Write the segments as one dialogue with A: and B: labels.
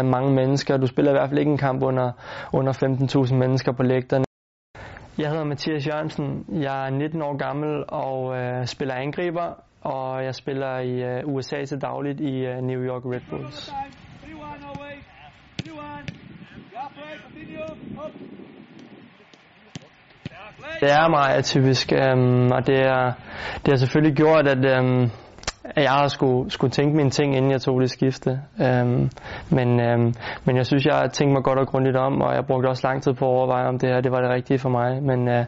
A: mange mennesker. Du spiller i hvert fald ikke en kamp under, under 15.000 mennesker på lægterne. Jeg hedder Mathias Jørgensen. Jeg er 19 år gammel og øh, spiller angriber, og jeg spiller i øh, USA til dagligt i øh, New York Red Bulls. Det er meget atypisk, øhm, og det, er, det har selvfølgelig gjort, at øhm, at jeg har skulle, skulle tænke mine ting, inden jeg tog det skifte. Øhm, men, øhm, men jeg synes, jeg har tænkt mig godt og grundigt om, og jeg brugte også lang tid på at overveje, om det her det var det rigtige for mig. Men, øh,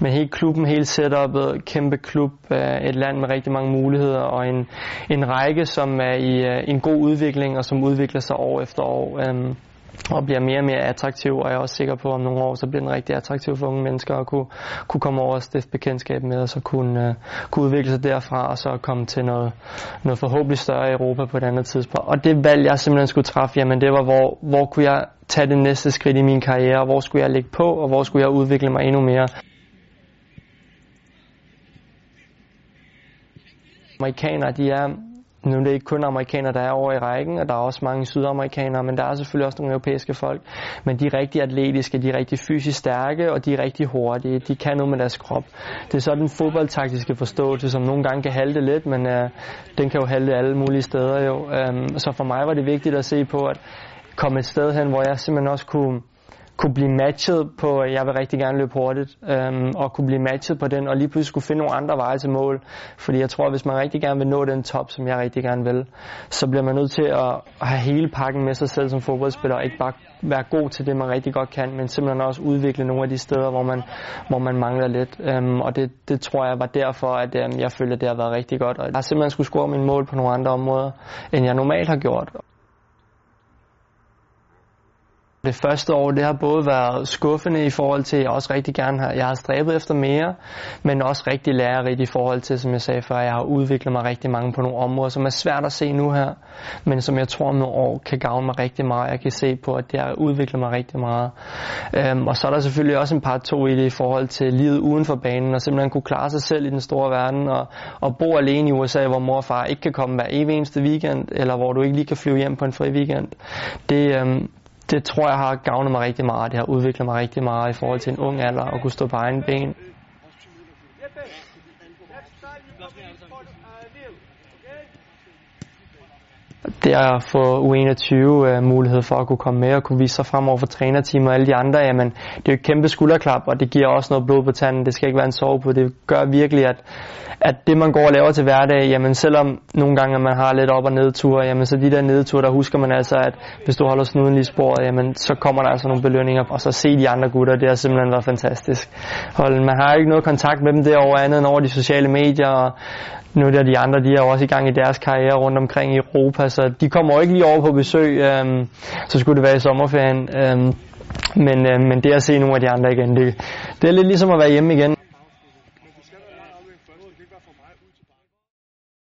A: men hele klubben, hele setupet, kæmpe klub, øh, et land med rigtig mange muligheder, og en, en række, som er i øh, en god udvikling, og som udvikler sig år efter år. Øhm, og bliver mere og mere attraktiv, og jeg er også sikker på, at om nogle år, så bliver den rigtig attraktiv for unge mennesker at kunne, kunne komme over og stifte bekendtskab med, og så kunne, uh, kunne udvikle sig derfra, og så komme til noget, noget forhåbentlig større i Europa på et andet tidspunkt. Og det valg, jeg simpelthen skulle træffe, jamen det var, hvor, hvor kunne jeg tage det næste skridt i min karriere, hvor skulle jeg ligge på, og hvor skulle jeg udvikle mig endnu mere. Amerikanere, de er nu er det ikke kun amerikanere, der er over i rækken, og der er også mange sydamerikanere, men der er selvfølgelig også nogle europæiske folk. Men de er rigtig atletiske, de er rigtig fysisk stærke, og de er rigtig hurtige. De kan noget med deres krop. Det er så den fodboldtaktiske forståelse, som nogle gange kan halte lidt, men øh, den kan jo halte alle mulige steder jo. Øhm, så for mig var det vigtigt at se på at komme et sted hen, hvor jeg simpelthen også kunne kunne blive matchet på, at jeg vil rigtig gerne løbe hurtigt, øhm, og kunne blive matchet på den, og lige pludselig skulle finde nogle andre veje til mål. Fordi jeg tror, at hvis man rigtig gerne vil nå den top, som jeg rigtig gerne vil, så bliver man nødt til at have hele pakken med sig selv som fodboldspiller, og ikke bare være god til det, man rigtig godt kan, men simpelthen også udvikle nogle af de steder, hvor man, hvor man mangler lidt. Øhm, og det, det tror jeg var derfor, at øhm, jeg følte, at det har været rigtig godt. Og jeg har simpelthen skulle score min mål på nogle andre områder, end jeg normalt har gjort. Det første år, det har både været skuffende i forhold til, at jeg også rigtig gerne har, jeg har stræbet efter mere, men også rigtig lærerigt i forhold til, som jeg sagde før, jeg har udviklet mig rigtig mange på nogle områder, som er svært at se nu her, men som jeg tror om nogle år kan gavne mig rigtig meget. Jeg kan se på, at det har udviklet mig rigtig meget. Øhm, og så er der selvfølgelig også en par to i det i forhold til livet uden for banen, og simpelthen kunne klare sig selv i den store verden, og, og bo alene i USA, hvor mor og far ikke kan komme hver evig eneste weekend, eller hvor du ikke lige kan flyve hjem på en fri weekend. Det, øhm, det tror jeg har gavnet mig rigtig meget. Det har udviklet mig rigtig meget i forhold til en ung alder og kunne stå på egen ben. Det at få U21 øh, mulighed for at kunne komme med og kunne vise sig frem over for trænerteam og alle de andre, jamen det er jo et kæmpe skulderklap, og det giver også noget blod på tanden. Det skal ikke være en sove på. Det gør virkelig, at, at det man går og laver til hverdag, jamen selvom nogle gange man har lidt op- og nedture, jamen så de der nedture, der husker man altså, at hvis du holder snuden lige sporet, jamen så kommer der altså nogle belønninger, og så se de andre gutter, det har simpelthen været fantastisk. Hold, man har ikke noget kontakt med dem derovre andet end over de sociale medier, og nu er de andre, de er jo også i gang i deres karriere rundt omkring i Europa, så de kommer jo ikke lige over på besøg, øhm, så skulle det være i sommerferien. Øhm, men, øhm, men det at se nogle af de andre igen, det, det er lidt ligesom at være hjemme igen.